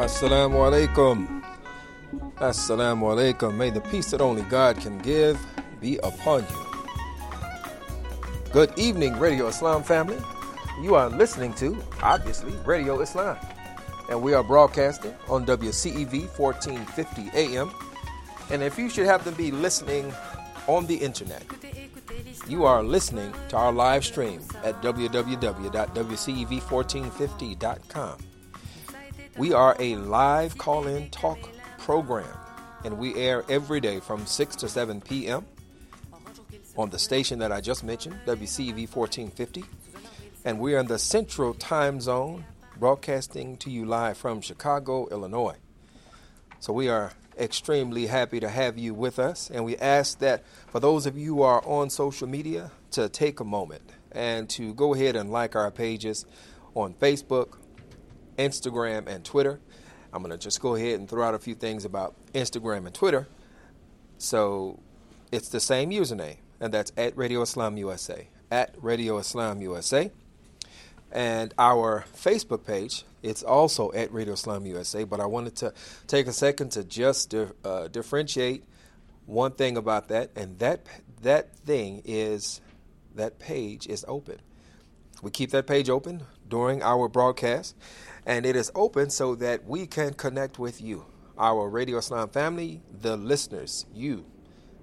Assalamu alaikum. Assalamu alaikum. May the peace that only God can give be upon you. Good evening, Radio Islam family. You are listening to, obviously, Radio Islam. And we are broadcasting on WCEV 1450 AM. And if you should happen to be listening on the internet, you are listening to our live stream at www.wcev1450.com. We are a live call in talk program, and we air every day from 6 to 7 p.m. on the station that I just mentioned, WCEV 1450. And we are in the Central Time Zone, broadcasting to you live from Chicago, Illinois. So we are extremely happy to have you with us, and we ask that for those of you who are on social media to take a moment and to go ahead and like our pages on Facebook, Instagram, and Twitter. I'm going to just go ahead and throw out a few things about Instagram and Twitter. So it's the same username, and that's at Radio Islam USA. At Radio Islam USA. And our Facebook page, it's also at Radio Islam USA. But I wanted to take a second to just uh, differentiate one thing about that, and that that thing is that page is open. We keep that page open during our broadcast, and it is open so that we can connect with you, our Radio Islam family, the listeners, you.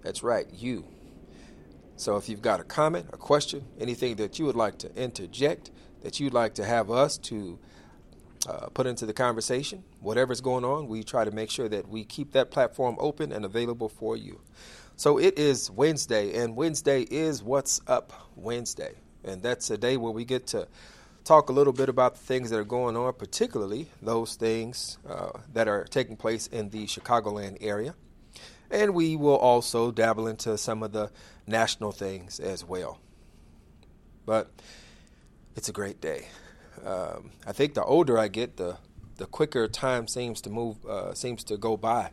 That's right, you. So if you've got a comment, a question, anything that you would like to interject, that you'd like to have us to uh, put into the conversation, whatever's going on, we try to make sure that we keep that platform open and available for you. So it is Wednesday, and Wednesday is What's Up Wednesday. And that's a day where we get to talk a little bit about the things that are going on, particularly those things uh, that are taking place in the Chicagoland area. And we will also dabble into some of the national things as well. But it's a great day. Um, I think the older I get, the the quicker time seems to move, uh, seems to go by.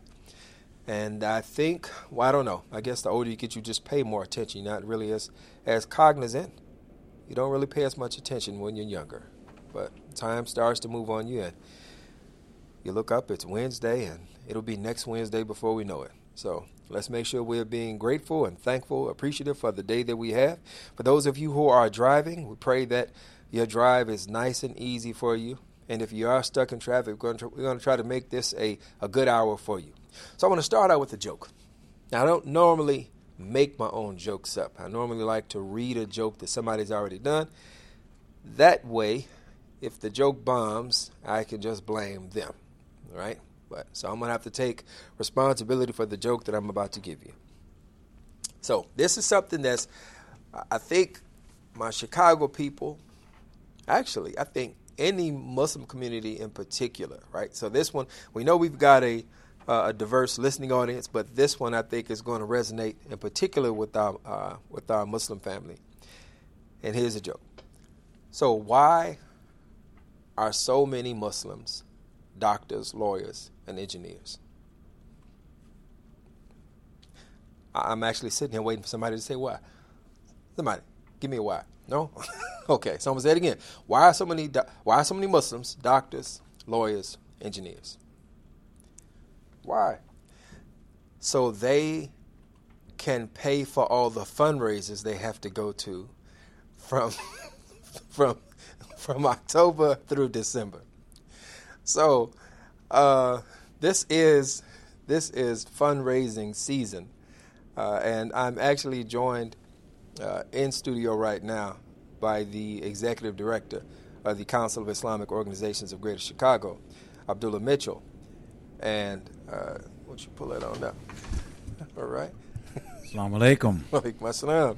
And I think, well, I don't know. I guess the older you get, you just pay more attention. You're not really as as cognizant you don't really pay as much attention when you're younger. But time starts to move on you, and you look up, it's Wednesday, and it'll be next Wednesday before we know it. So let's make sure we're being grateful and thankful, appreciative for the day that we have. For those of you who are driving, we pray that your drive is nice and easy for you. And if you are stuck in traffic, we're going to, going to try to make this a, a good hour for you. So I want to start out with a joke. Now, I don't normally make my own jokes up. I normally like to read a joke that somebody's already done. That way, if the joke bombs, I can just blame them, right? But so I'm gonna have to take responsibility for the joke that I'm about to give you. So this is something that's, I think, my Chicago people, actually, I think any Muslim community in particular, right? So this one, we know we've got a uh, a diverse listening audience, but this one I think is going to resonate in particular with our uh, with our Muslim family. And here's a joke. So why are so many Muslims doctors, lawyers, and engineers? I'm actually sitting here waiting for somebody to say why. Somebody, give me a why. No? okay, so I'm gonna say it again. Why are so many why are so many Muslims doctors, lawyers, engineers? Why? So they can pay for all the fundraisers they have to go to from from from October through December. So uh, this is this is fundraising season, uh, and I'm actually joined uh, in studio right now by the executive director of the Council of Islamic Organizations of Greater Chicago, Abdullah Mitchell. And uh, won't you pull that on up? All right. Assalamu alaikum. Assalam.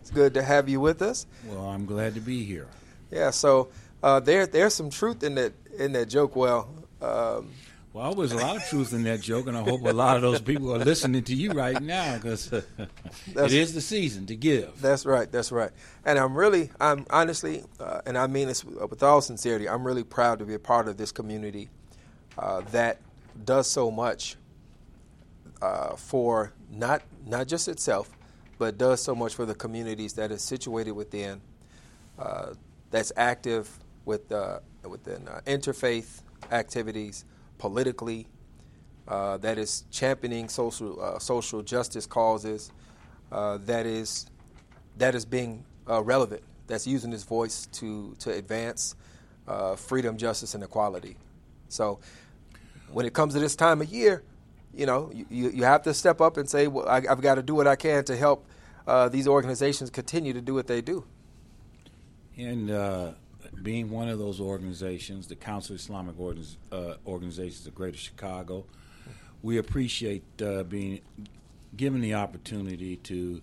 It's good to have you with us. Well, I'm glad to be here. Yeah, so uh, there there's some truth in that in that joke. Well, um, well, there's a lot of truth in that joke, and I hope a lot of those people are listening to you right now because it is the season to give. That's right. That's right. And I'm really, I'm honestly, uh, and I mean this with all sincerity, I'm really proud to be a part of this community uh, that does so much uh, for not not just itself, but does so much for the communities that is situated within, uh, that's active with uh, within uh, interfaith activities, politically, uh, that is championing social uh, social justice causes, uh, that is that is being relevant, that's using his voice to to advance freedom, justice, and equality. So, when it comes to this time of year, you know, you, you have to step up and say, well, I, have got to do what I can to help uh, these organizations continue to do what they do. And uh, being one of those organizations, the Council of Islamic Organiz- uh, Organizations of Greater Chicago, we appreciate uh, being given the opportunity to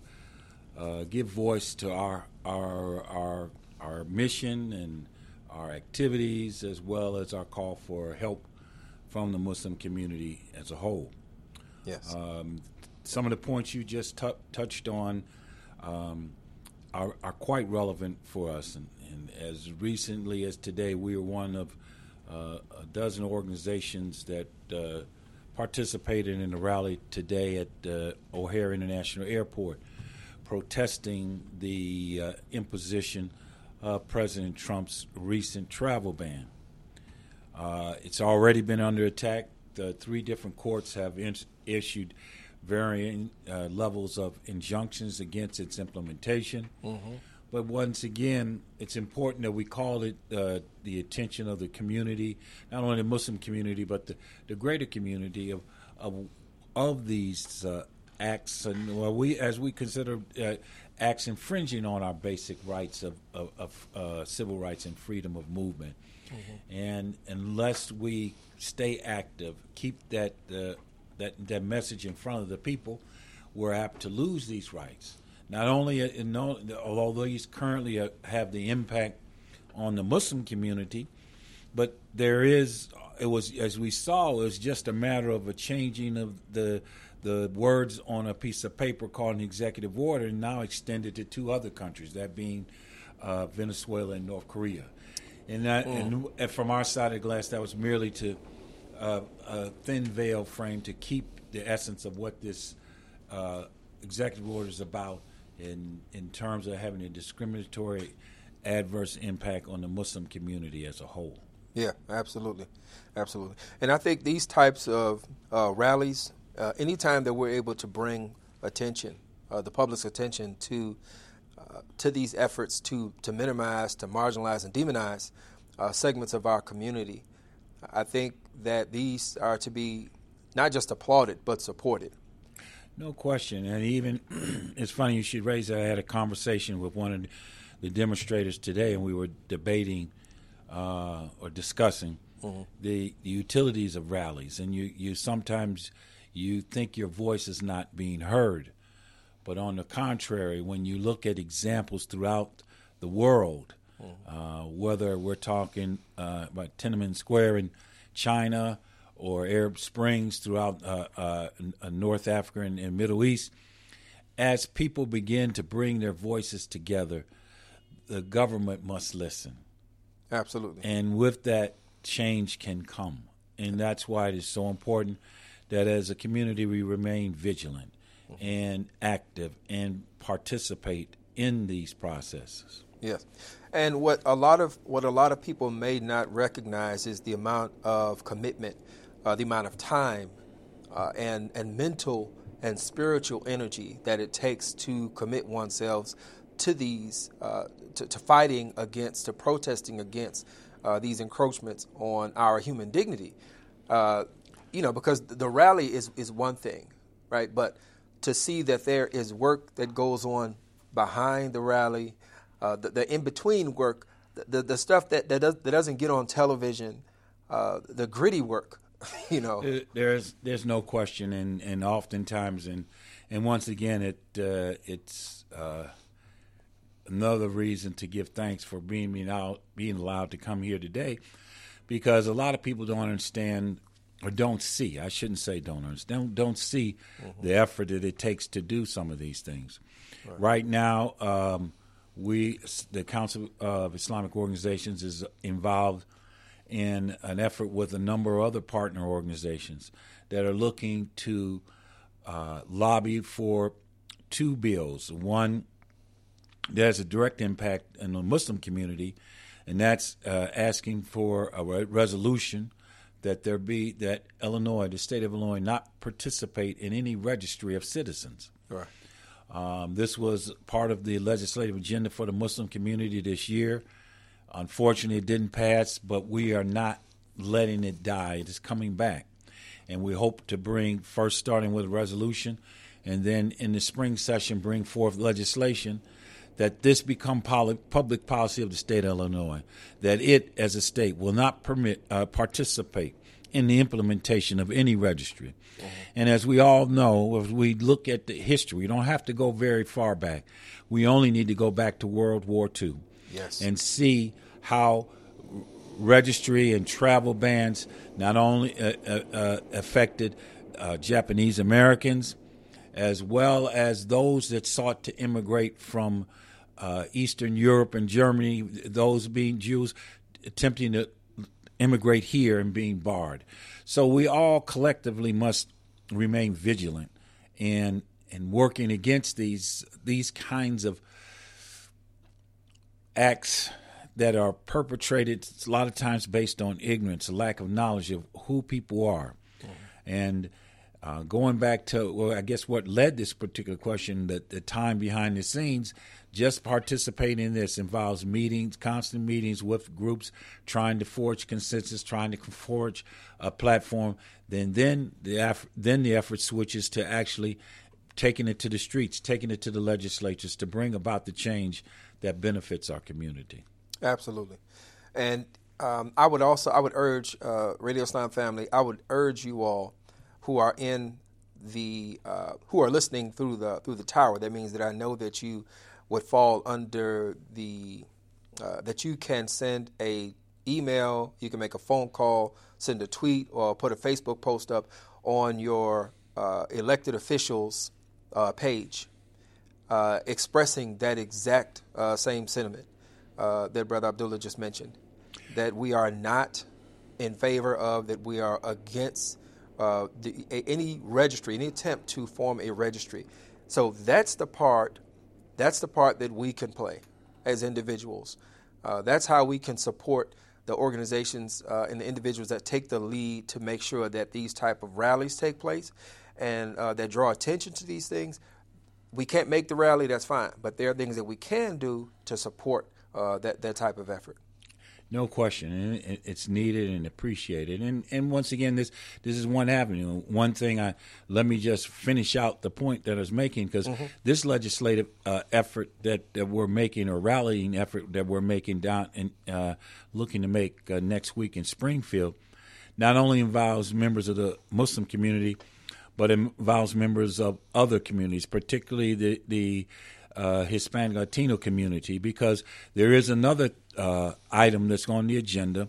uh, give voice to our our our our mission and our activities, as well as our call for help from the Muslim community as a whole. Yes. Um, some of the points you just t- touched on um, are, are, quite relevant for us. And, and, as recently as today, we are one of uh, a dozen organizations that uh, participated in the rally today at uh, O'Hare International Airport, protesting the uh, imposition of President Trump's recent travel ban. Uh, it's already been under attack. The three different courts have in- issued varying uh, levels of injunctions against its implementation. Mm-hmm. But once again, it's important that we call it uh, the attention of the community, not only the Muslim community, but the, the greater community of of, of these uh, acts, and well, we as we consider uh, acts infringing on our basic rights of, of, of uh, civil rights and freedom of movement. Mm-hmm. And unless we stay active, keep that uh, that that message in front of the people, we're apt to lose these rights. Not only, in, although these currently uh, have the impact on the Muslim community, but there is. It was as we saw. It was just a matter of a changing of the the words on a piece of paper called an executive order, and now extended to two other countries, that being uh, Venezuela and North Korea. And that, mm. and from our side of the glass, that was merely to uh, a thin veil frame to keep the essence of what this uh, executive order is about in in terms of having a discriminatory adverse impact on the Muslim community as a whole. Yeah, absolutely, absolutely. And I think these types of uh, rallies, uh, anytime that we're able to bring attention, uh, the public's attention to uh, to these efforts to to minimize, to marginalize, and demonize uh, segments of our community, I think that these are to be not just applauded but supported. No question, and even it's funny you should raise that. I had a conversation with one of the demonstrators today, and we were debating uh, or discussing mm-hmm. the, the, utilities of rallies. And you, you sometimes you think your voice is not being heard, but on the contrary, when you look at examples throughout the world, mm-hmm. uh, whether we're talking uh, about Tiananmen Square in China or Arab Springs throughout uh, uh, North Africa and, and Middle East, as people begin to bring their voices together, the government must listen. Absolutely. And with that, change can come. And that's why it is so important that as a community we remain vigilant mm-hmm. and active and participate in these processes. Yes. And what a lot of what a lot of people may not recognize is the amount of commitment, uh, the amount of time, uh, and and mental and spiritual energy that it takes to commit oneself to these uh, to, to, fighting against to protesting against uh, these encroachments on our human dignity. Uh, you know, because the rally is is one thing, right? But to see that there is work that goes on behind the rally uh, the, the in between work, the, the stuff that that, does, that doesn't get on television, the gritty work, you know. There's there's no question, and and oftentimes, and and once again, it uh, it's uh, another reason to give thanks for being being out being allowed to come here today, because a lot of people don't understand or don't see. I shouldn't say don't understand. Don't don't see mm-hmm. the effort that it takes to do some of these things. Right, right now. Um, we, the Council of Islamic Organizations, is involved in an effort with a number of other partner organizations that are looking to uh, lobby for two bills. One that has a direct impact in the Muslim community, and that's uh, asking for a re- resolution that there be that Illinois, the state of Illinois, not participate in any registry of citizens. Right. Um, this was part of the legislative agenda for the Muslim community this year. Unfortunately, it didn't pass, but we are not letting it die. It is coming back. And we hope to bring, first starting with a resolution, and then in the spring session, bring forth legislation that this become public policy of the state of Illinois, that it, as a state, will not permit uh, participate in the implementation of any registry. Mm-hmm. And as we all know, if we look at the history, we don't have to go very far back. We only need to go back to World War II yes. and see how registry and travel bans not only uh, uh, uh affected uh, Japanese Americans, as well as those that sought to immigrate from uh, Eastern Europe and Germany, those being Jews attempting to immigrate here and being barred. So we all collectively must remain vigilant and and working against these these kinds of acts that are perpetrated a lot of times based on ignorance, a lack of knowledge of who people are, mm-hmm. and uh, going back to well, I guess what led this particular question, that the time behind the scenes, just participating in this involves meetings, constant meetings with groups, trying to forge consensus, trying to forge a platform. Then, then the then the effort switches to actually taking it to the streets, taking it to the legislatures to bring about the change that benefits our community. Absolutely, and um, I would also I would urge uh, Radio Islam family. I would urge you all who are in the uh, who are listening through the through the tower. That means that I know that you would fall under the uh, that you can send a email, you can make a phone call, send a tweet, or put a Facebook post up on your uh, elected officials uh, page, uh, expressing that exact uh, same sentiment that Brother Abdullah just mentioned. That we are not in favor of, that we are against uh, the, any registry, any attempt to form a registry. So that's the part. That's the part that we can play as individuals. Uh, that's how we can support the organizations uh, and the individuals that take the lead to make sure that these type of rallies take place and uh, that draw attention to these things. We can't make the rally, that's fine, but there are things that we can do to support uh, that that type of effort. No question, and it's needed and appreciated. And and once again, this this is one avenue. One thing I let me just finish out the point that I was making because mm-hmm. this legislative uh, effort that, that we're making or rallying effort that we're making down and uh, looking to make uh, next week in Springfield, not only involves members of the Muslim community, but involves members of other communities, particularly the the uh, Hispanic Latino community, because there is another uh, item that's on the agenda,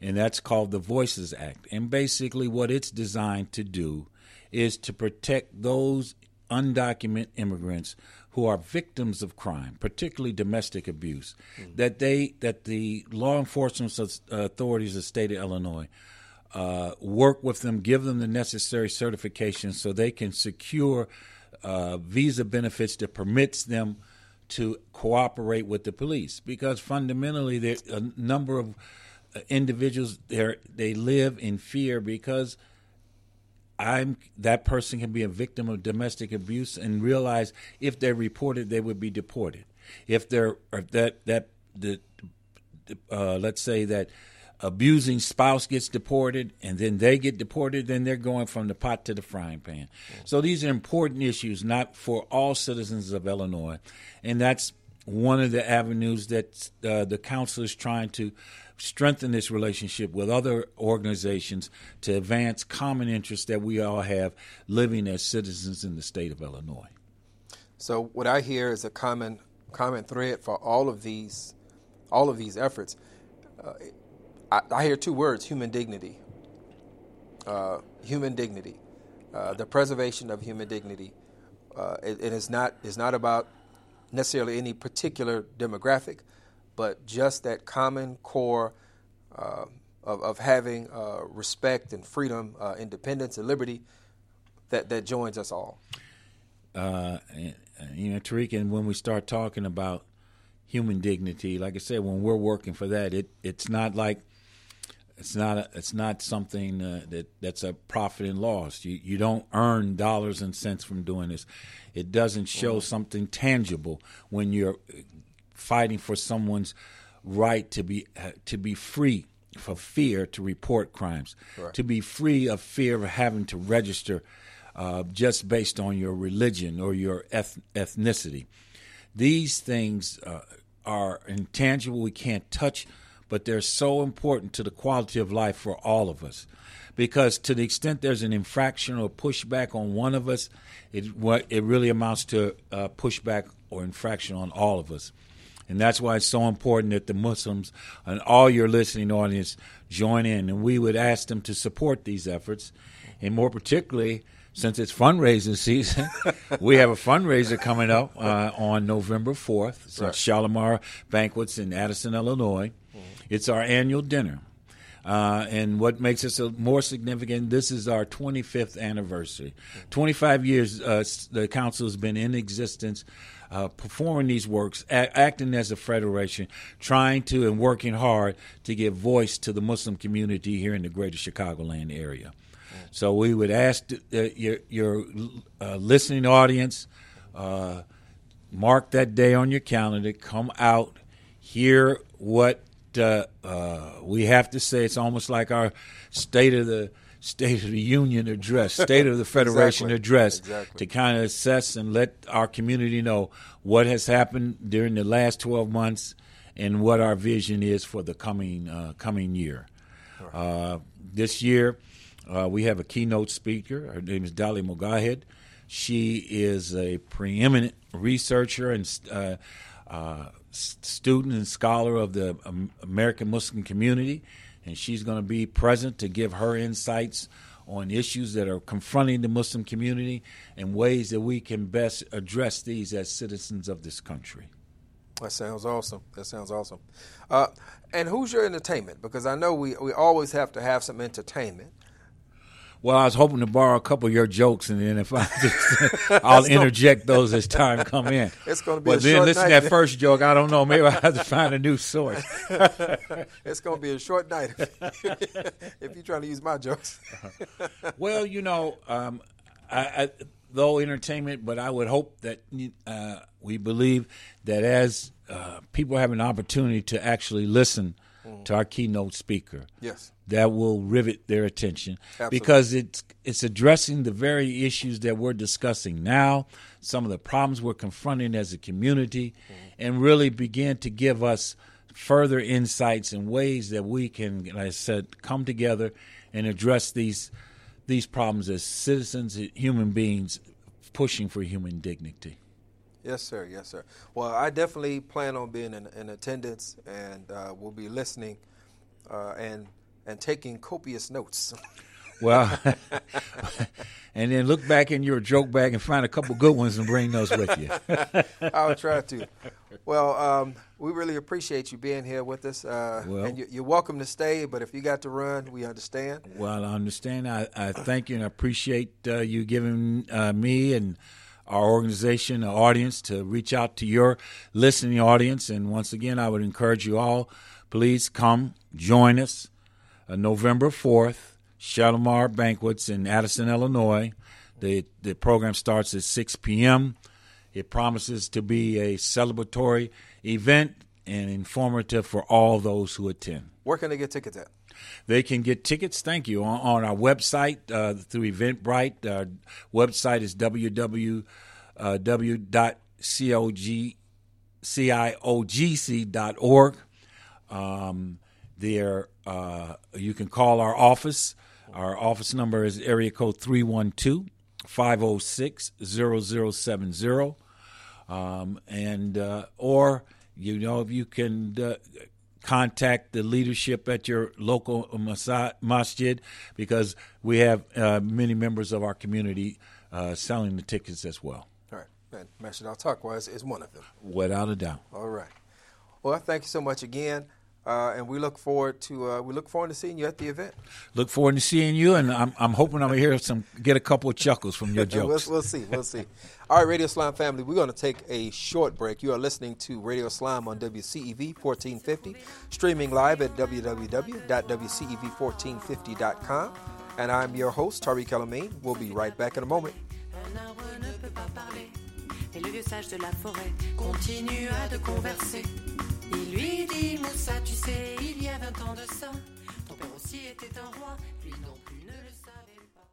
and that's called the Voices Act. And basically, what it's designed to do is to protect those undocumented immigrants who are victims of crime, particularly domestic abuse, mm-hmm. that they that the law enforcement authorities of the state of Illinois uh, work with them, give them the necessary certifications so they can secure uh, visa benefits that permits them to cooperate with the police. Because fundamentally there a number of individuals there they live in fear because I'm that person can be a victim of domestic abuse and realize if they're reported they would be deported. If they're if that that the uh, let's say that abusing spouse gets deported and then they get deported, then they're going from the pot to the frying pan. So these are important issues, not for all citizens of Illinois. And that's one of the avenues that uh, the council is trying to strengthen this relationship with other organizations to advance common interests that we all have living as citizens in the state of Illinois. So what I hear is a common common thread for all of these all of these efforts. Uh, I, I hear two words: human dignity. Uh, human dignity, uh, the preservation of human dignity. Uh, it, it is not is not about necessarily any particular demographic, but just that common core uh, of, of having uh, respect and freedom, uh, independence and liberty that, that joins us all. uh, you know, Tariq, and when we start talking about human dignity, like I said, when we're working for that, it it's not like it's not a, it's not something uh, that that's a profit and loss. You you don't earn dollars and cents from doing this. It doesn't show something tangible when you're fighting for someone's right to be uh, to be free for fear to report crimes, right. to be free of fear of having to register uh, just based on your religion or your eth- ethnicity. These things uh, are intangible; we can't touch but they're so important to the quality of life for all of us. Because to the extent there's an infraction or pushback on one of us, it what it really amounts to uh, pushback or infraction on all of us. And that's why it's so important that the Muslims and all your listening audience join in. And we would ask them to support these efforts. And more particularly, since it's fundraising season, we have a fundraiser coming up uh, on November 4th. It's right. Shalimar Banquets in Addison, Illinois. It's our annual dinner. Uh, and what makes us more significant, this is our 25th anniversary. 25 years uh, the council has been in existence, uh, performing these works, a- acting as a federation, trying to and working hard to give voice to the Muslim community here in the greater Chicagoland area. So we would ask uh, your, your uh, listening audience, uh, mark that day on your calendar, come out, hear what uh, uh, we have to say it's almost like our state of the State of the Union address, State of the Federation exactly. address, exactly. to kind of assess and let our community know what has happened during the last 12 months and what our vision is for the coming uh, coming year. Right. Uh, this year, uh, we have a keynote speaker. Her name is Dalia Mogahed. She is a preeminent researcher and uh, uh, student and scholar of the American Muslim community, and she's going to be present to give her insights on issues that are confronting the Muslim community and ways that we can best address these as citizens of this country. That sounds awesome. That sounds awesome. Uh, and who's your entertainment? Because I know we, we always have to have some entertainment. Well, I was hoping to borrow a couple of your jokes, and then if I just, I'll interject those as time come in. It's going to be. But then listen night. to that first joke. I don't know. Maybe I have to find a new source. it's going to be a short night if you're trying to use my jokes. well, you know, um, I, I, though entertainment, but I would hope that uh, we believe that as uh, people have an opportunity to actually listen mm. to our keynote speaker. Yes that will rivet their attention Absolutely. because it's it's addressing the very issues that we're discussing now, some of the problems we're confronting as a community, mm-hmm. and really begin to give us further insights and ways that we can, like I said, come together and address these these problems as citizens, human beings, pushing for human dignity. Yes, sir. Yes, sir. Well, I definitely plan on being in, in attendance, and uh, we'll be listening uh, and and taking copious notes. Well, and then look back in your joke bag and find a couple good ones and bring those with you. I'll try to. Well, um, we really appreciate you being here with us. Uh, well, and you, are welcome to stay, but if you got to run, we understand. Well, I understand. I, I thank you and I appreciate uh, you giving uh, me and our organization, our audience, to reach out to your listening audience. And once again, I would encourage you all, please come join us uh, November 4th, Shalimar Banquets in Addison, Illinois. The, the program starts at 6 p.m. It promises to be a celebratory event and informative for all those who attend. Where can they get tickets at? They can get tickets, thank you, on, on our website uh, through Eventbrite. Our website is www.ciogc.org. Um, there, uh, you can call our office. Our office number is area code 312 506 0070. Um, and, uh, or, you know, if you can uh, contact the leadership at your local masjid because we have uh, many members of our community uh, selling the tickets as well. All right. And Masjid Al Taqwa is, is one of them. Without a doubt. All right. Well, thank you so much again. Uh, and we look forward to uh, we look forward to seeing you at the event. Look forward to seeing you, and I'm I'm hoping I'm gonna hear some get a couple of chuckles from your jokes. we'll, we'll, see, we'll see. All right, Radio Islam family, we're going to take a short break. You are listening to Radio Islam on WCEV 1450, streaming live at www.wcev1450.com. And I'm your host, Tariq El-Amin. We'll be right back in a moment. Et le vieux sage de la forêt continue à de converser. Il lui dit, tu sais, il y a vingt ans de ça, ton père aussi était un roi, lui non plus ne le savait pas.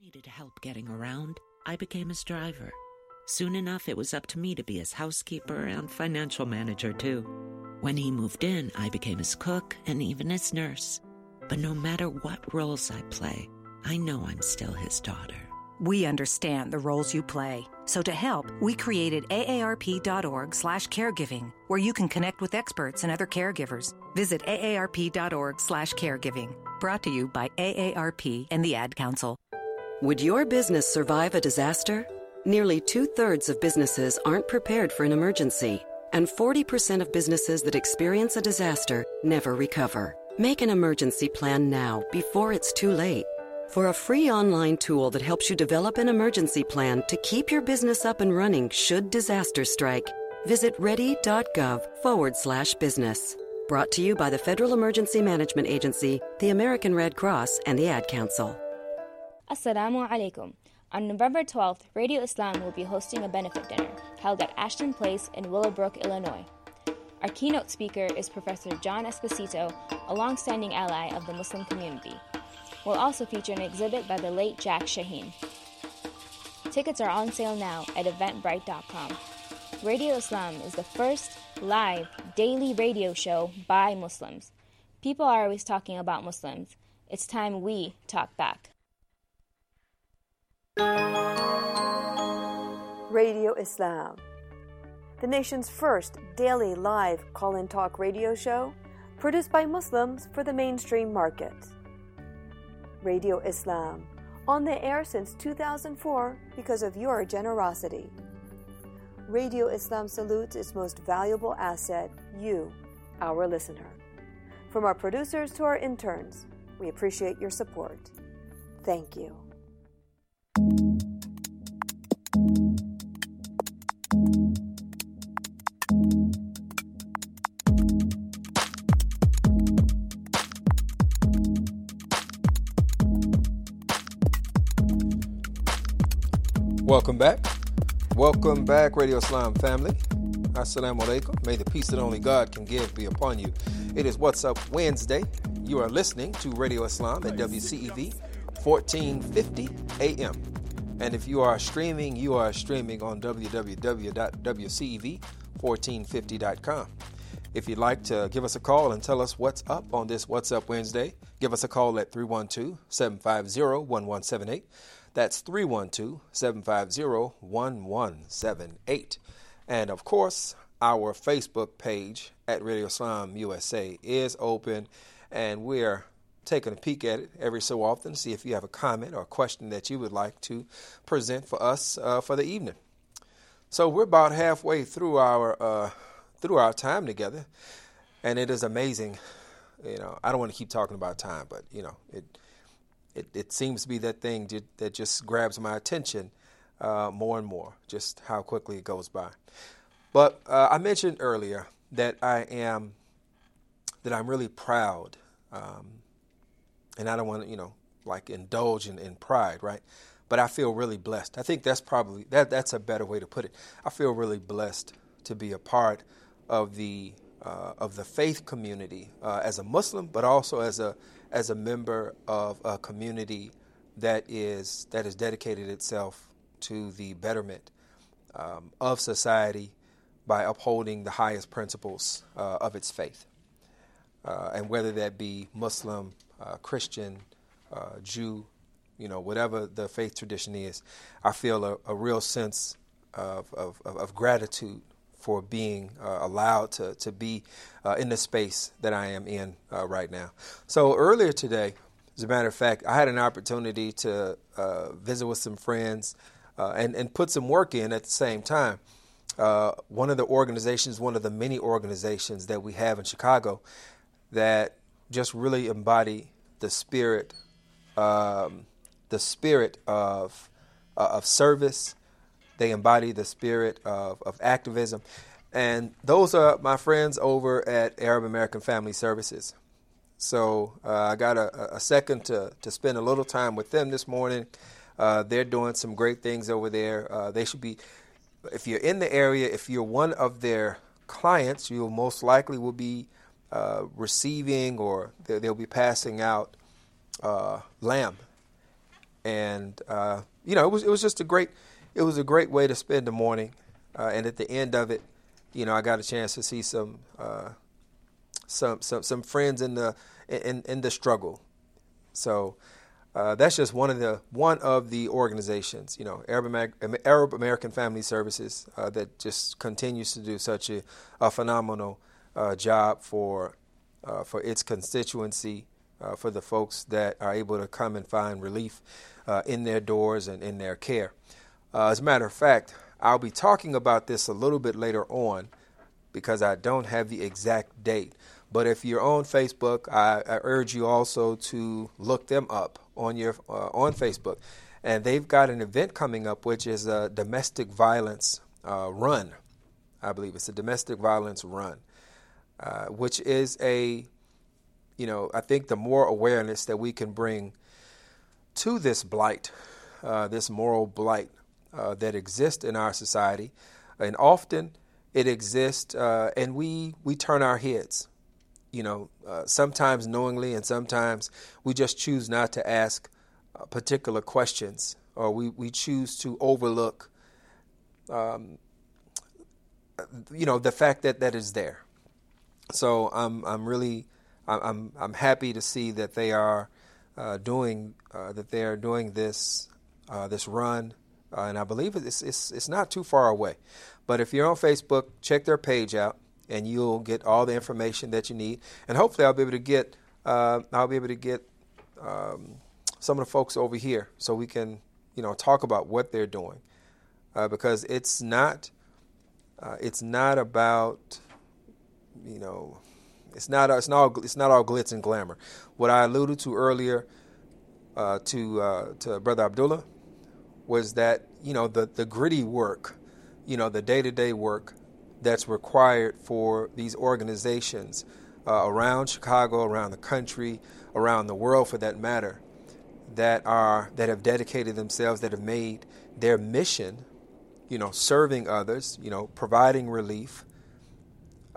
Needed help getting around, I became his driver. Soon enough, it was up to me to be his housekeeper and financial manager, too. When he moved in, I became his cook and even his nurse. But no matter what roles I play, I know I'm still his daughter. We understand the roles you play. So to help, we created aarp.org slash caregiving, where you can connect with experts and other caregivers. Visit aarp.org slash caregiving. Brought to you by AARP and the Ad Council. Would your business survive a disaster? Nearly two thirds of businesses aren't prepared for an emergency, and 40% of businesses that experience a disaster never recover. Make an emergency plan now before it's too late. For a free online tool that helps you develop an emergency plan to keep your business up and running should disaster strike, visit ready.gov forward slash business. Brought to you by the Federal Emergency Management Agency, the American Red Cross, and the Ad Council. Assalamu alaikum. On November 12th, Radio Islam will be hosting a benefit dinner held at Ashton Place in Willowbrook, Illinois. Our keynote speaker is Professor John Esposito, a long-standing ally of the Muslim community will also feature an exhibit by the late Jack Shaheen. Tickets are on sale now at eventbrite.com. Radio Islam is the first live daily radio show by Muslims. People are always talking about Muslims. It's time we talk back. Radio Islam, the nation's first daily live call in talk radio show produced by Muslims for the mainstream market. Radio Islam, on the air since 2004 because of your generosity. Radio Islam salutes its most valuable asset, you, our listener. From our producers to our interns, we appreciate your support. Thank you. Welcome back. Welcome back, Radio Islam family. Assalamu alaikum. May the peace that only God can give be upon you. It is What's Up Wednesday. You are listening to Radio Islam at WCEV 1450 AM. And if you are streaming, you are streaming on www.wcev1450.com. If you'd like to give us a call and tell us what's up on this What's Up Wednesday, give us a call at 312 750 1178. That's 312 750 1178. And of course, our Facebook page at Radio Islam USA is open, and we're taking a peek at it every so often to see if you have a comment or a question that you would like to present for us uh, for the evening. So we're about halfway through our uh, through our time together, and it is amazing. You know, I don't want to keep talking about time, but you know, it it, it seems to be that thing that just grabs my attention uh, more and more, just how quickly it goes by. But uh, I mentioned earlier that I am that I'm really proud, um, and I don't want to, you know, like indulge in, in pride, right? But I feel really blessed. I think that's probably that that's a better way to put it. I feel really blessed to be a part of the uh, of the faith community uh, as a Muslim, but also as a as a member of a community that is that has dedicated itself to the betterment um, of society by upholding the highest principles uh, of its faith, uh, and whether that be Muslim, uh, Christian, uh, Jew, you know, whatever the faith tradition is, I feel a, a real sense of, of, of gratitude for being uh, allowed to, to be uh, in the space that I am in uh, right now. So earlier today, as a matter of fact, I had an opportunity to uh, visit with some friends uh, and, and put some work in at the same time. uh, one of the organizations, one of the many organizations that we have in Chicago that just really embody the spirit, um, the spirit of of service. They embody the spirit of, of activism, and those are my friends over at Arab American Family Services. So uh, I got a, a, second to, to spend a little time with them this morning. Uh, they're doing some great things over there. Uh, they should be if you're in the area, if you're one of their clients, you most likely will be uh, receiving or they'll be passing out uh, lamb. And uh, you know, it was it was just a great it was a great way to spend the morning. Uh, and at the end of it, you know, I got a chance to see some uh, some some some friends in the in in the struggle. So uh, that's just one of the one of the organizations, you know, Arab, Amer- Arab American Family Services, uh, that just continues to do such a, a phenomenal uh, job for uh, for its constituency, uh, for the folks that are able to come and find relief uh, in their doors and in their care. As a matter of fact, I'll be talking about this a little bit later on because I don't have the exact date. But if you're on Facebook, I, I urge you also to look them up on your uh, on Facebook, and they've got an event coming up, which is a domestic violence uh, run. I believe it's a domestic violence run, uh, which is a, you know, I think the more awareness that we can bring to this blight, uh, this moral blight uh, that exist in our society, and often it exists, uh, and we we turn our heads you know, uh, sometimes knowingly and sometimes we just choose not to ask uh, particular questions or we, we choose to overlook, um, you know, the fact that that is there. So I'm, I'm really, I'm, I'm happy to see that they are uh, doing, uh, that they are doing this, uh, this run. Uh, and I believe it's, it's, it's not too far away. But if you're on Facebook, check their page out and you'll get all the information that you need. And hopefully, I'll be able to get uh, I'll be able to get um, some of the folks over here so we can you know talk about what they're doing uh, because it's not uh, it's not about you know it's not it's not it's not all glitz and glamour. What I alluded to earlier uh, to uh, to Brother Abdullah was that you know the the gritty work, you know the day to day work that's required for these organizations uh, around Chicago, around the country, around the world for that matter, that are that have dedicated themselves, that have made their mission, you know, serving others, you know, providing relief,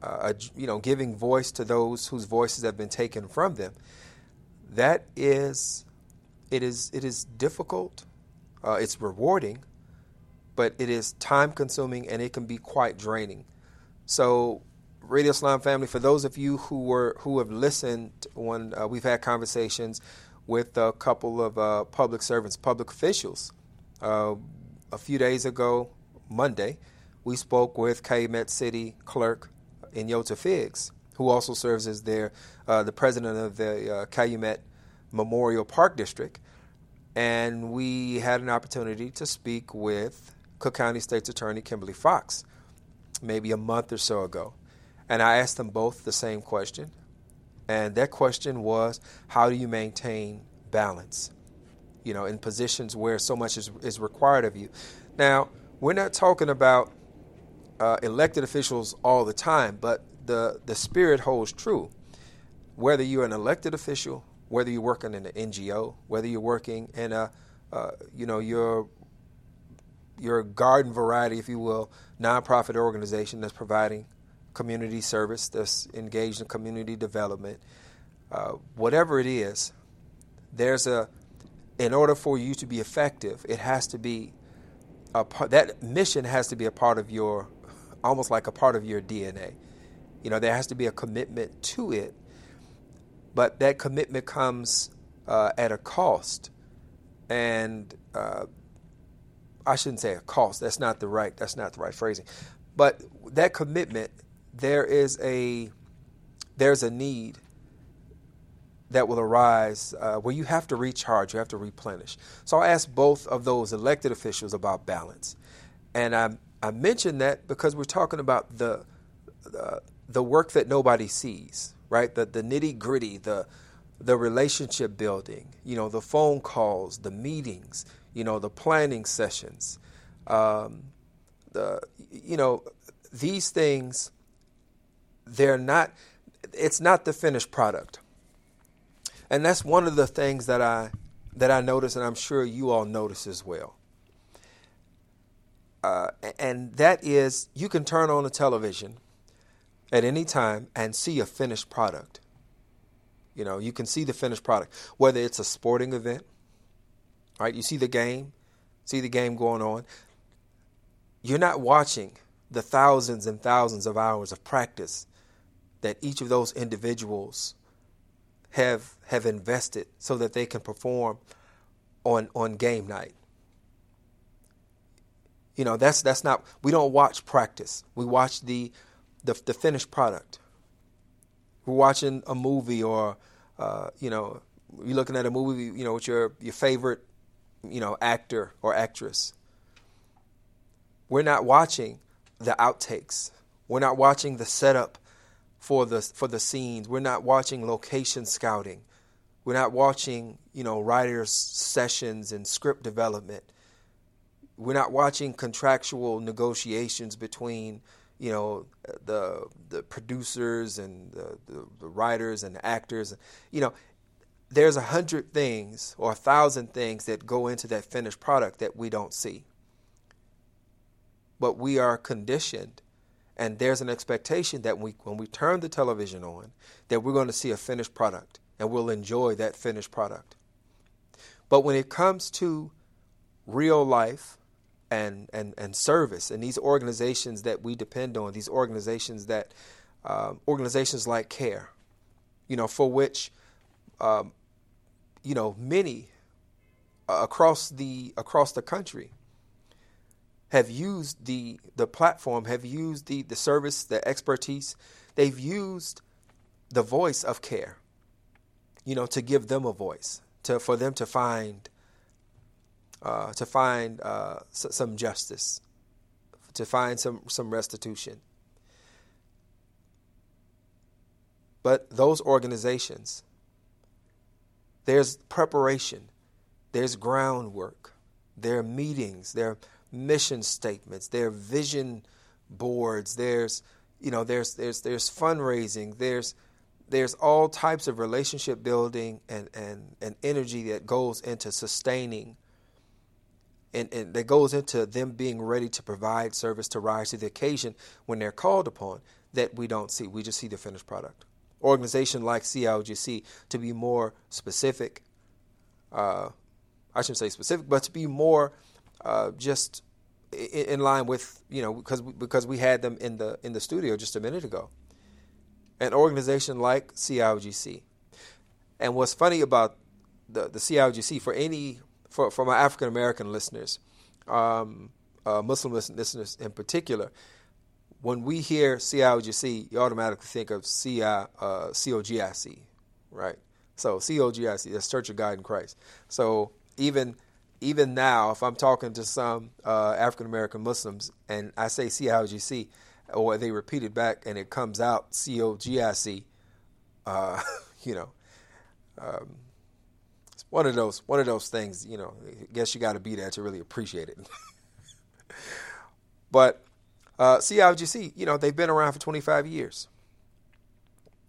uh, you know, giving voice to those whose voices have been taken from them. That is, it is, it is difficult. Uh, it's rewarding, but it is time consuming and it can be quite draining. So, Radio Islam family, for those of you who were who have listened when uh, we've had conversations with a couple of uh, public servants, public officials, uh, a few days ago, Monday, we spoke with Calumet City Clerk Nyota Figgs, who also serves as their uh, the president of the uh, Calumet Memorial Park District, and we had an opportunity to speak with Cook County State's Attorney Kimberly Foxx maybe a month or so ago. And I asked them both the same question. And that question was how do you maintain balance? You know, in positions where so much is, is required of you. Now, we're not talking about uh, elected officials all the time, but the, the spirit holds true. Whether you're an elected official, whether you're working in an NGO, whether you're working in a, uh, you know, you're your garden variety, if you will, nonprofit organization that's providing community service, that's engaged in community development, uh, whatever it is, there's a, in order for you to be effective, it has to be a part, that mission has to be a part of your, almost like a part of your DNA. You know, there has to be a commitment to it, but that commitment comes uh, at a cost. And uh, I shouldn't say a cost. That's not the right. That's not the right phrasing. But that commitment, there is a there's a need that will arise uh, where you have to recharge, you have to replenish. So I asked both of those elected officials about balance, and I'm I mention that because we're talking about the the, the work that nobody sees, right? The the nitty gritty, the the relationship building, you know, the phone calls, the meetings, you know, the planning sessions, um, the you know, these things. They're not. It's not the finished product, and that's one of the things that I that I notice, and I'm sure you all notice as well. Uh, and that is, you can turn on the television at any time and see a finished product. You know, you can see the finished product, whether it's a sporting event, right? You see the game, see the game going on. You're not watching the thousands and thousands of hours of practice that each of those individuals have have invested so that they can perform on on game night. You know, that's that's not we don't watch practice. We watch the the, the finished product. We're watching a movie or uh, you know, you're looking at a movie, you know, with your your favorite, you know, actor or actress. We're not watching the outtakes. We're not watching the setup for the for the scenes. We're not watching location scouting. We're not watching, you know, writers sessions and script development. We're not watching contractual negotiations between, you know, the the producers and the, the, the writers and the actors. You know, there's a hundred things or a thousand things that go into that finished product that we don't see. But we are conditioned and there's an expectation that we, when we turn the television on, that we're going to see a finished product and we'll enjoy that finished product. But when it comes to real life and, and, and service and these organizations that we depend on, these organizations that, um, organizations like CAIR, you know, for which, um, you know, many uh, across the across the country have used the the platform, have used the the service, the expertise. They've used the voice of CAIR, you know, to give them a voice, to for them to find uh, to find uh, s- some justice, to find some some restitution. But those organizations, there's preparation, there's groundwork, there are meetings, there are mission statements, there are vision boards, there's you know there's there's there's fundraising, there's there's all types of relationship building and, and, and energy that goes into sustaining and, and that goes into them being ready to provide service to rise to the occasion when they're called upon that we don't see. We just see the finished product. Organization like CIOGC, to be more specific, uh, I shouldn't say specific, but to be more uh, just in, in line with you know because because we had them in the in the studio just a minute ago. An organization like CIOGC, and what's funny about the the CIOGC for any for for my African American listeners, um, uh, Muslim listeners in particular, when we hear CIOGC, you automatically think of CI, uh, COGIC, right? So COGIC, that's Church of God in Christ. So even even now, if I'm talking to some uh, African American Muslims and I say CIOGC, or they repeat it back and it comes out COGIC, uh, you know, um, one of those one of those things. You know, I guess you got to be there to really appreciate it. but uh, CIOGC, you know, they've been around for 25 years.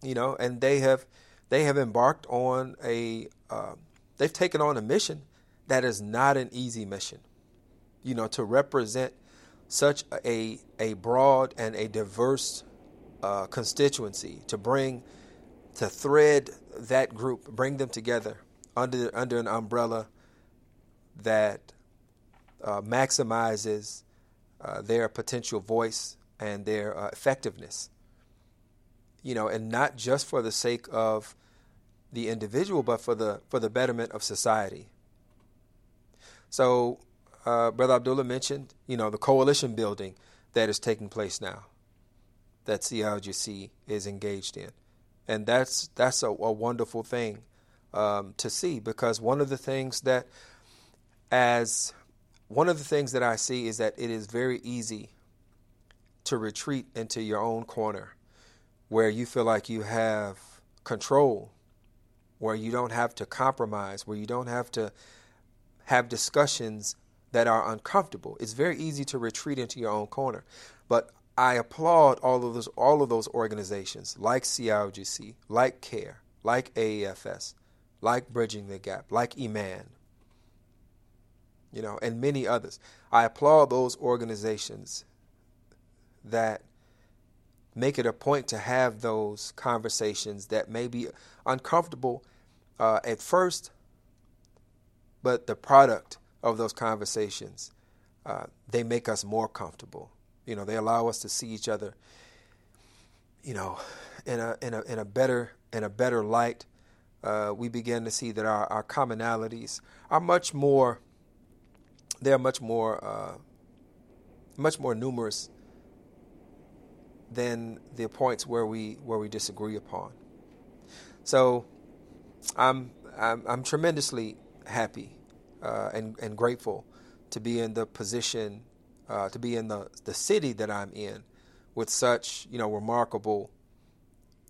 You know, and they have they have embarked on a uh, they've taken on a mission that is not an easy mission. You know, to represent such a a broad and a diverse uh, constituency, to bring to thread that group, bring them together under under an umbrella that uh, maximizes uh, their potential voice and their uh, effectiveness. You know, and not just for the sake of the individual, but for the for the betterment of society. So, uh, Brother Abdullah mentioned, you know, the coalition building that is taking place now, that CIOGC is engaged in, and that's that's a, a wonderful thing um, to see because one of the things that, as one of the things that I see is that it is very easy to retreat into your own corner where you feel like you have control, where you don't have to compromise, where you don't have to have discussions that are uncomfortable. It's very easy to retreat into your own corner. But I applaud all of those all of those organizations like CIOGC, like CAIR, like AAFS, like Bridging the Gap, like Iman, you know, and many others. I applaud those organizations that make it a point to have those conversations that may be uncomfortable uh, at first, but the product of those conversations, uh, they make us more comfortable. You know, they allow us to see each other, you know, in a in a in a better in a better light. Uh, we begin to see that our, our commonalities are much more. They're much more, uh, much more numerous than the points where we where we disagree upon. So, I'm I'm, I'm tremendously happy uh, and and grateful to be in the position uh, to be in the the city that I'm in with such you know remarkable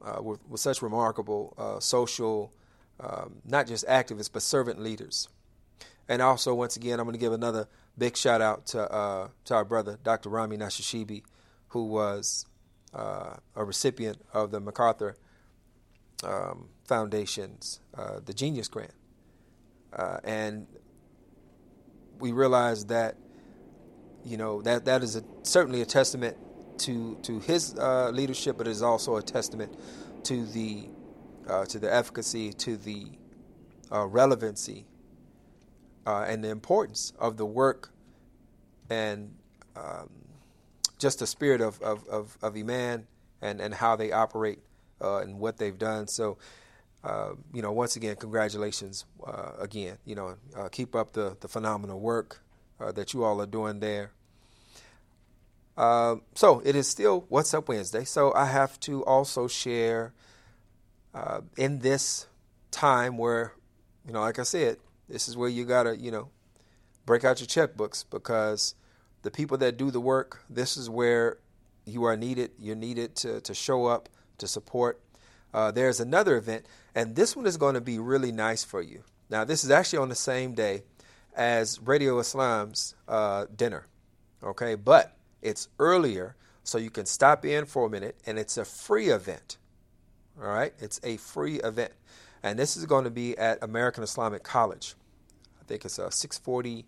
uh, with, with, such remarkable uh, social um, not just activists but servant leaders. And also once again I'm going to give another big shout out to uh, to our brother Dr. Rami Nashashibi who was uh, a recipient of the MacArthur um, Foundation's the Genius Grant. and we realize that you know that that is a, certainly a testament to to his uh, leadership, but it is also a testament to the uh, to the efficacy, to the uh, relevancy, uh, and the importance of the work, and um, just the spirit of of of, of Iman and and how they operate uh, and what they've done. So. Uh, you know, once again, congratulations uh, again. You know, keep up the, the phenomenal work that you all are doing there. Uh, so it is still What's Up Wednesday. So I have to also share in this time where, you know, like I said, this is where you got to, you know, break out your checkbooks because the people that do the work, this is where you are needed. You're needed to, to show up, to support. Uh, there's another event and this one is going to be really nice for you. Now, this is actually on the same day as Radio Islam's uh, dinner, okay? But it's earlier, so you can stop in for a minute, and it's a free event, all right? It's a free event. And this is going to be at American Islamic College. I think it's uh, 640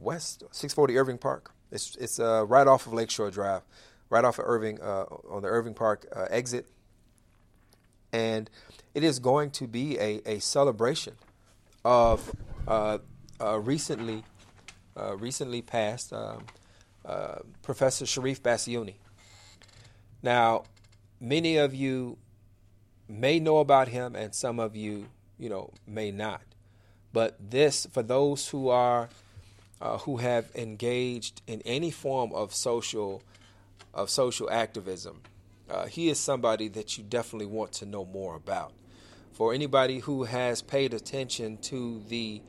West, 640 Irving Park. It's, it's uh, right off of Lakeshore Drive, right off of Irving, uh, on the Irving Park uh, exit and it is going to be a, a celebration of uh, uh, recently recently passed um, Professor Cherif Bassiouni. Now, many of you may know about him, and some of you, you know, may not. But this, for those who are uh, who have engaged in any form of social of social activism, uh, he is somebody that you definitely want to know more about. For anybody who has paid attention to the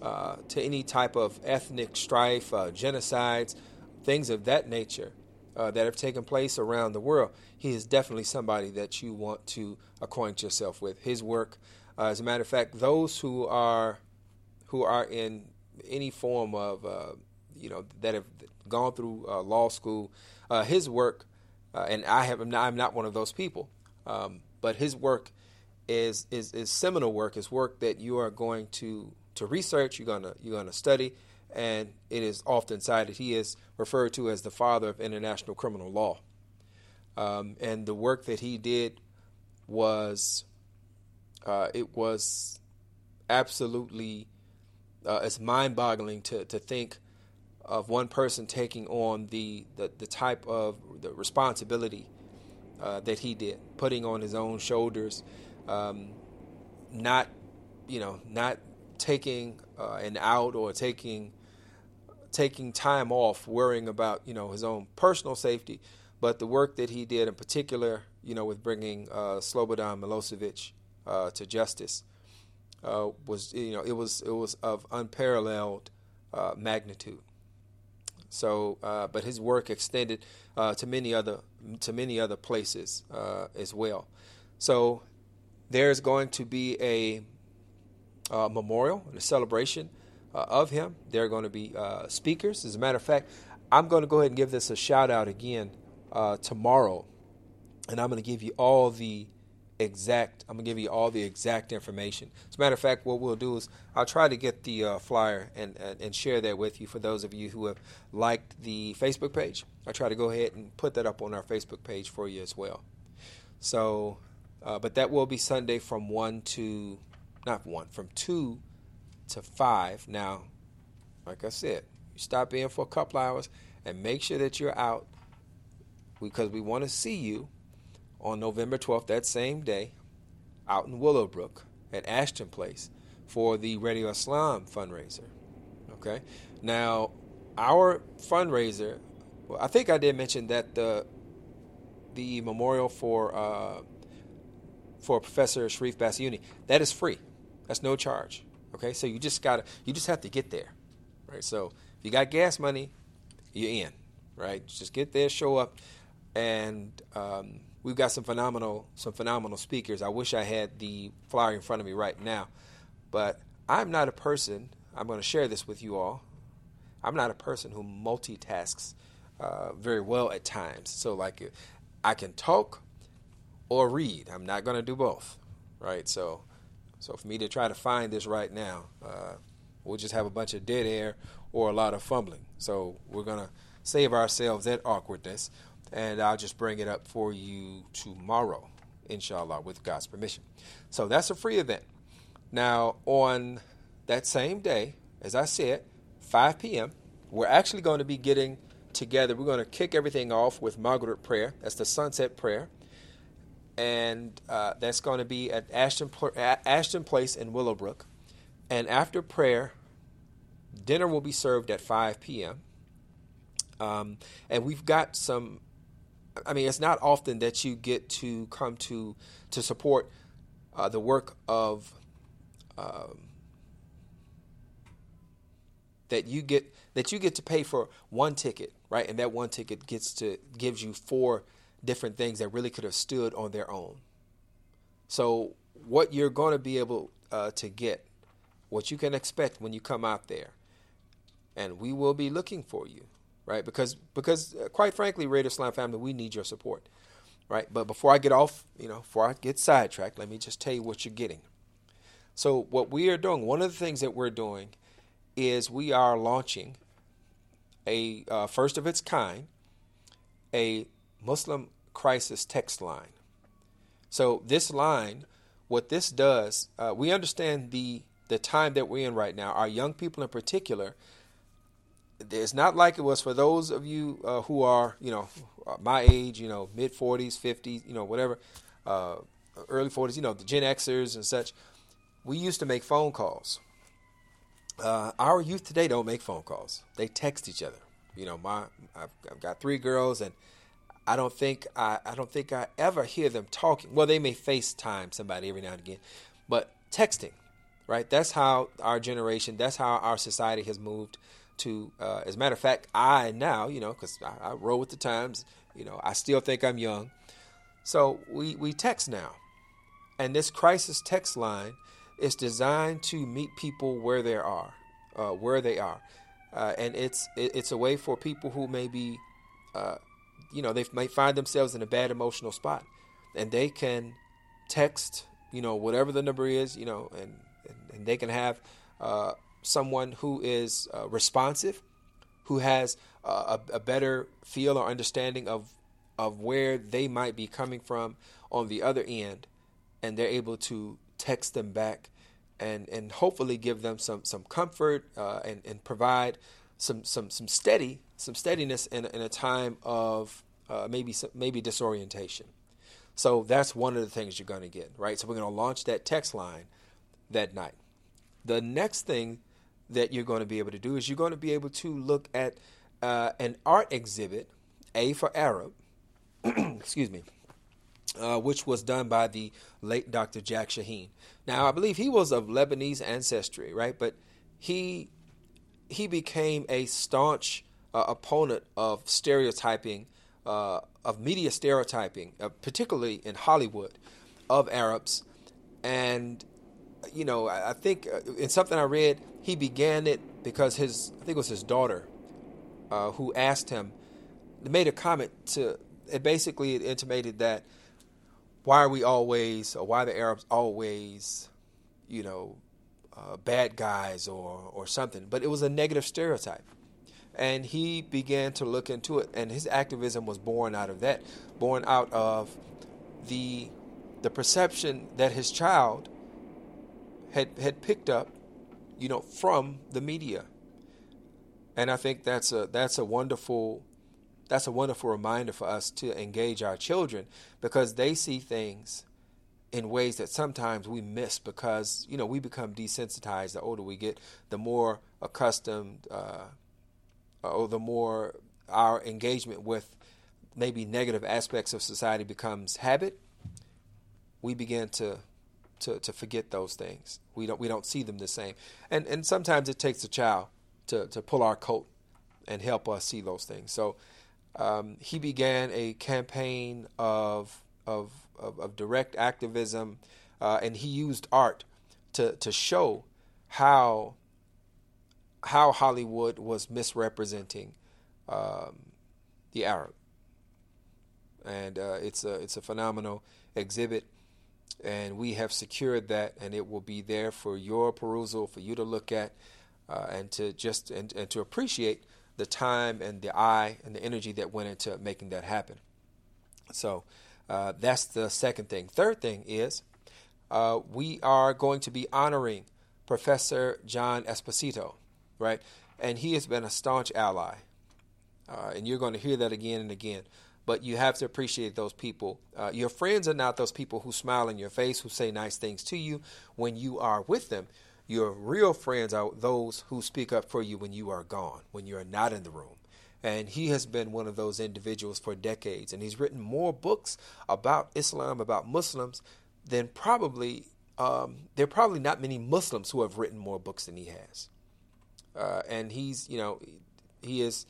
uh, to any type of ethnic strife, uh, genocides, things of that nature uh, that have taken place around the world, he is definitely somebody that you want to acquaint yourself with. His work, uh, as a matter of fact, those who are who are in any form of uh, you know that have gone through law school, his work uh, and I have I'm not, I'm not one of those people. Um, but his work is, is is seminal work. Is work that you are going to to research. You're gonna you're gonna study, and it is often cited. He is referred to as the father of international criminal law. Um, and the work that he did was uh, it was absolutely uh, it's mind-boggling to to think of one person taking on the, the, the type of the responsibility uh, that he did, putting on his own shoulders, um, not, you know, not taking uh, an out or taking taking time off, worrying about you know his own personal safety, but the work that he did in particular, you know, with bringing uh, Slobodan Milosevic uh, to justice, uh, was you know it was it was of unparalleled uh, magnitude. So, uh, but his work extended uh, to many other to many other places as well. So, there's going to be a, a memorial and a celebration uh, of him. There are going to be uh, speakers. As a matter of fact, I'm going to go ahead and give this a shout out again uh, tomorrow, and I'm going to give you all the exact. I'm gonna give you all the exact information. As a matter of fact, what we'll do is I'll try to get the uh, flyer and, and, and share that with you for those of you who have liked the Facebook page. I'll try to go ahead and put that up on our Facebook page for you as well. So, uh, but that will be Sunday from one to not one from two to five. Now, like I said, you stop in for a couple hours and make sure that you're out because we want to see you on November 12th, that same day, out in Willowbrook at Ashton Place for the Radio Islam fundraiser. Okay. Now, our fundraiser, well, I think I did mention that the the memorial for uh, for Professor Cherif Bassiouni that is free. That's no charge. Okay, so you just gotta you just have to get there, right? So if you got gas money, you're in, right? Just get there, show up, and um, we've got some phenomenal some phenomenal speakers. I wish I had the flyer in front of me right now, but I'm not a person. I'm going to share this with you all. I'm not a person who multitasks uh, very well at times. So like, I can talk or read. I'm not going to do both, right? So, so for me to try to find this right now, uh, we'll just have a bunch of dead air or a lot of fumbling. So we're going to save ourselves that awkwardness and I'll just bring it up for you tomorrow, inshallah, with God's permission. So that's a free event. Now, on that same day, as I said, 5 p.m., we're actually going to be getting together. We're going to kick everything off with Maghrib prayer. That's the sunset prayer. And uh, that's going to be at Ashton, Ashton Place in Willowbrook. And after prayer, dinner will be served at 5 p.m. Um, and we've got some I mean, it's not often that you get to come to to support uh, the work of um, that you get that you get to pay for one ticket, right? And that one ticket gets to gives you four different things that really could have stood on their own. So, what you're going to be able uh, to get, what you can expect when you come out there, and we will be looking for you right? Because because uh, quite frankly, Radio Islam family, we need your support, right? But before I get off, you know, before I get sidetracked, let me just tell you what you're getting. So what we are doing, one of the things that we're doing, is we are launching a uh, first of its kind, a Muslim crisis text line. So this line, what this does, uh, we understand the the time that we're in right now. Our young people in particular it's not like it was for those of you uh, who are, you know, my age, you know, mid 40s, 50s, you know, whatever, uh, early 40s, you know, the Gen Xers and such. We used to make phone calls. Uh, our youth today don't make phone calls; they text each other. You know, my I've, I've got three girls, and I don't think I, I don't think I ever hear them talking. Well, they may FaceTime somebody every now and again, but texting, right? That's how our generation, that's how our society has moved to, uh, as a matter of fact, I now, you know, because I, I, roll with the times, you know, I still think I'm young. So we, we text now. And this crisis text line is designed to meet people where they are, uh, where they are. Uh, and it's it, it's a way for people who may be, uh, you know, they might find themselves in a bad emotional spot, and they can text, you know, whatever the number is, you know, and and, and they can have uh, someone who is uh, responsive, who has uh, a, a, better feel or understanding of of where they might be coming from on the other end, and they're able to text them back and and hopefully give them some some comfort uh, and and provide some some some steady some steadiness in, in a time of uh, maybe maybe disorientation. So that's one of the things you're going to get, right? So we're going to launch that text line that night. The next thing that you're going to be able to do is you're going to be able to look at uh, an art exhibit, A for Arab, excuse me, uh, which was done by the late Dr. Jack Shaheen. Now, I believe he was of Lebanese ancestry, right? But he he became a staunch uh, opponent of stereotyping, uh, of media stereotyping, uh, particularly in Hollywood, of Arabs. And, you know, I, I think uh, in something I read, he began it because his, I think it was his daughter, uh, who asked him, made a comment to, it basically intimated that why are we always, or why the Arabs always, you know, uh, bad guys or, or something. But it was a negative stereotype. And he began to look into it, and his activism was born out of that, born out of the the perception that his child had had picked up, you know, from the media. And I think that's a that's a wonderful that's a wonderful reminder for us to engage our children because they see things in ways that sometimes we miss because you know we become desensitized. The older we get the more accustomed uh, or the more our engagement with maybe negative aspects of society becomes habit we begin to to, to forget those things. We don't we don't see them the same. And and sometimes it takes a child to, to pull our coat and help us see those things. So um, he began a campaign of of of, of direct activism, uh, and he used art to to show how how Hollywood was misrepresenting um, the Arab, and uh, it's a it's a phenomenal exhibit, and we have secured that, and it will be there for your perusal, for you to look at, uh, and to just and, and to appreciate the time and the eye and the energy that went into making that happen. So. Uh, that's the second thing. Third thing is uh, we are going to be honoring Professor John Esposito, right? And he has been a staunch ally. Uh, and you're going to hear that again and again. But you have to appreciate those people. Uh, your friends are not those people who smile in your face, who say nice things to you when you are with them. Your real friends are those who speak up for you when you are gone, when you are not in the room. And he has been one of those individuals for decades. And he's written more books about Islam, about Muslims, than probably, um, there are probably not many Muslims who have written more books than he has. Uh, and he's, you know, he is,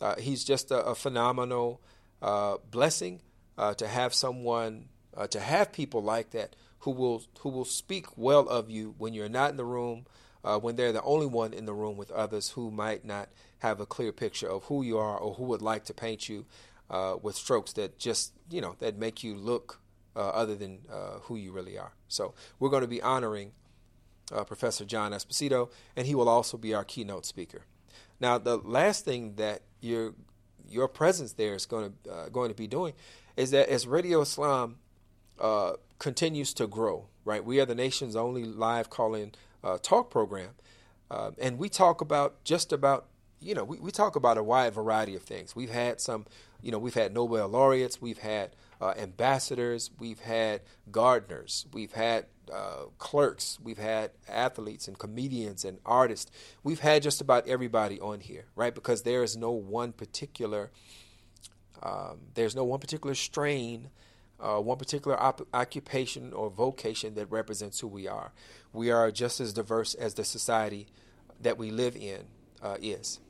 uh, he's just a, a phenomenal uh, blessing uh, to have someone, uh, to have people like that who will, who will speak well of you when you're not in the room, uh, when they're the only one in the room with others who might not have a clear picture of who you are or who would like to paint you uh, with strokes that just you know that make you look uh, other than uh, who you really are. So we're going to be honoring uh, Professor John Esposito, and he will also be our keynote speaker. Now, the last thing that your your presence there is going to uh, going to be doing is that as Radio Islam continues to grow, right? We are the nation's only live call-in talk program, and we talk about just about you know, we, we talk about a wide variety of things. We've had some, you know, we've had Nobel laureates, we've had uh, ambassadors, we've had gardeners, we've had uh, clerks, we've had athletes and comedians and artists. We've had just about everybody on here, right? Because there is no one particular, um, there's no one particular strain, uh, one particular op- occupation or vocation that represents who we are. We are just as diverse as the society that we live in uh, is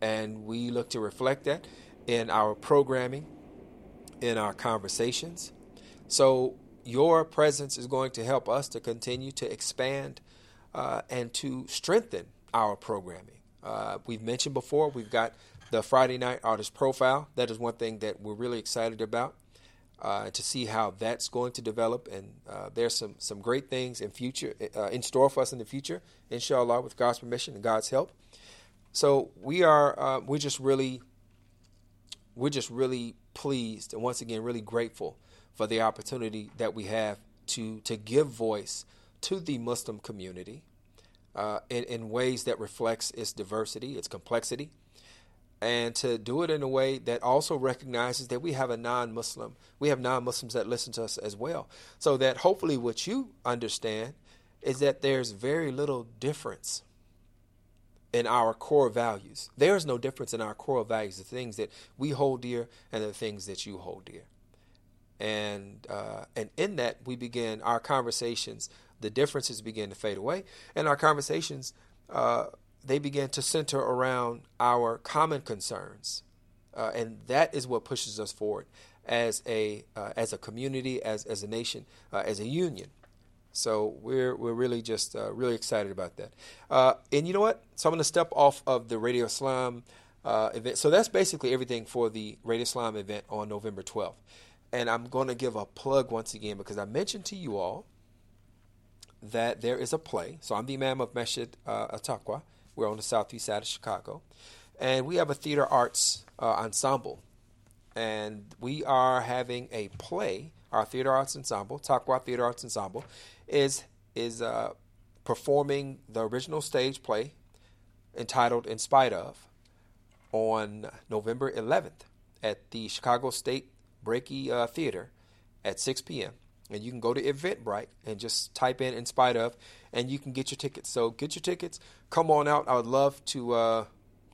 and we look to reflect that in our programming, in our conversations. So, your presence is going to help us to continue to expand uh, and to strengthen our programming. Uh, we've mentioned before, we've got the Friday night artist profile. That is one thing that we're really excited about. Uh, to see how that's going to develop, and uh, there's some some great things in future uh, in store for us in the future, inshallah, with God's permission and God's help. So we are uh, we're just really we're just really pleased and once again really grateful for the opportunity that we have to to give voice to the Muslim community uh, in, in ways that reflects its diversity, its complexity, and to do it in a way that also recognizes that we have a non-Muslim, we have non-Muslims that listen to us as well. So that hopefully what you understand is that there's very little difference in our core values. There is no difference in our core values, the things that we hold dear and the things that you hold dear. And uh, and in that we begin our conversations. The differences begin to fade away, and our conversations uh, they began to center around our common concerns, uh, and that is what pushes us forward as a uh, as a community, as as a nation, uh, as a union. So we're we're really just uh, really excited about that. Uh, and you know what? So I'm going to step off of the Radio Islam uh, event. So that's basically everything for the Radio Islam event on November 12th. And I'm going to give a plug once again because I mentioned to you all that there is a play. So I'm the Imam of Masjid Ataqwa. We're on the southeast side of Chicago. And we have a theater arts uh, ensemble. And we are having a play. Our theater arts ensemble, Taqwa Theater Arts Ensemble, is is uh, performing the original stage play entitled "In Spite of" on November 11th at the Chicago State Breakey uh, Theater at 6 p.m. And you can go to Eventbrite and just type in "In Spite of," and you can get your tickets. So get your tickets. Come on out. I would love to uh,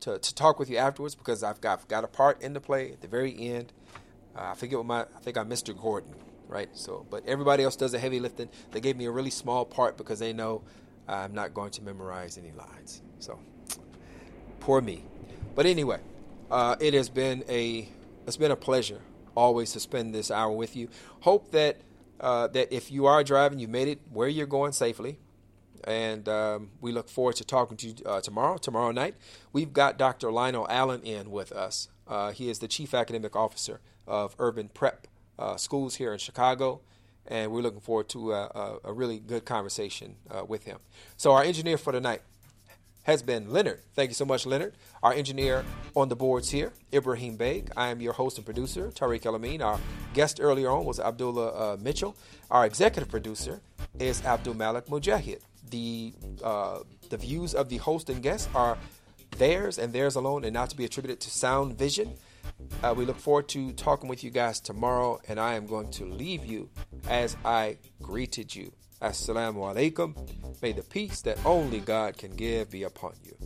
to, to talk with you afterwards because I've got got a part in the play at the very end. Uh, I forget what my I think I'm Mr. Gordon, right? So, but everybody else does the heavy lifting. They gave me a really small part because they know I'm not going to memorize any lines. So, poor me. But anyway, uh, it has been a it's been a pleasure always to spend this hour with you. Hope that uh, that if you are driving, you made it where you're going safely. And um, we look forward to talking to you uh, tomorrow, tomorrow night. We've got Dr. Lionel Allen in with us. Uh, he is the Chief Academic Officer of Urban Prep uh, Schools here in Chicago. And we're looking forward to a, a, a really good conversation uh, with him. So, our engineer for tonight has been Leonard. Thank you so much, Leonard. Our engineer on the boards here, Ibrahim Beg. I am your host and producer, Tariq El-Amin. Our guest earlier on was Abdullah uh, Mitchell. Our executive producer is Abdul Malik Mujahid. The, uh, the views of the host and guests are theirs and theirs alone and not to be attributed to Sound Vision. Uh, we look forward to talking with you guys tomorrow, and I am going to leave you as I greeted you. Assalamu alaikum. May the peace that only God can give be upon you.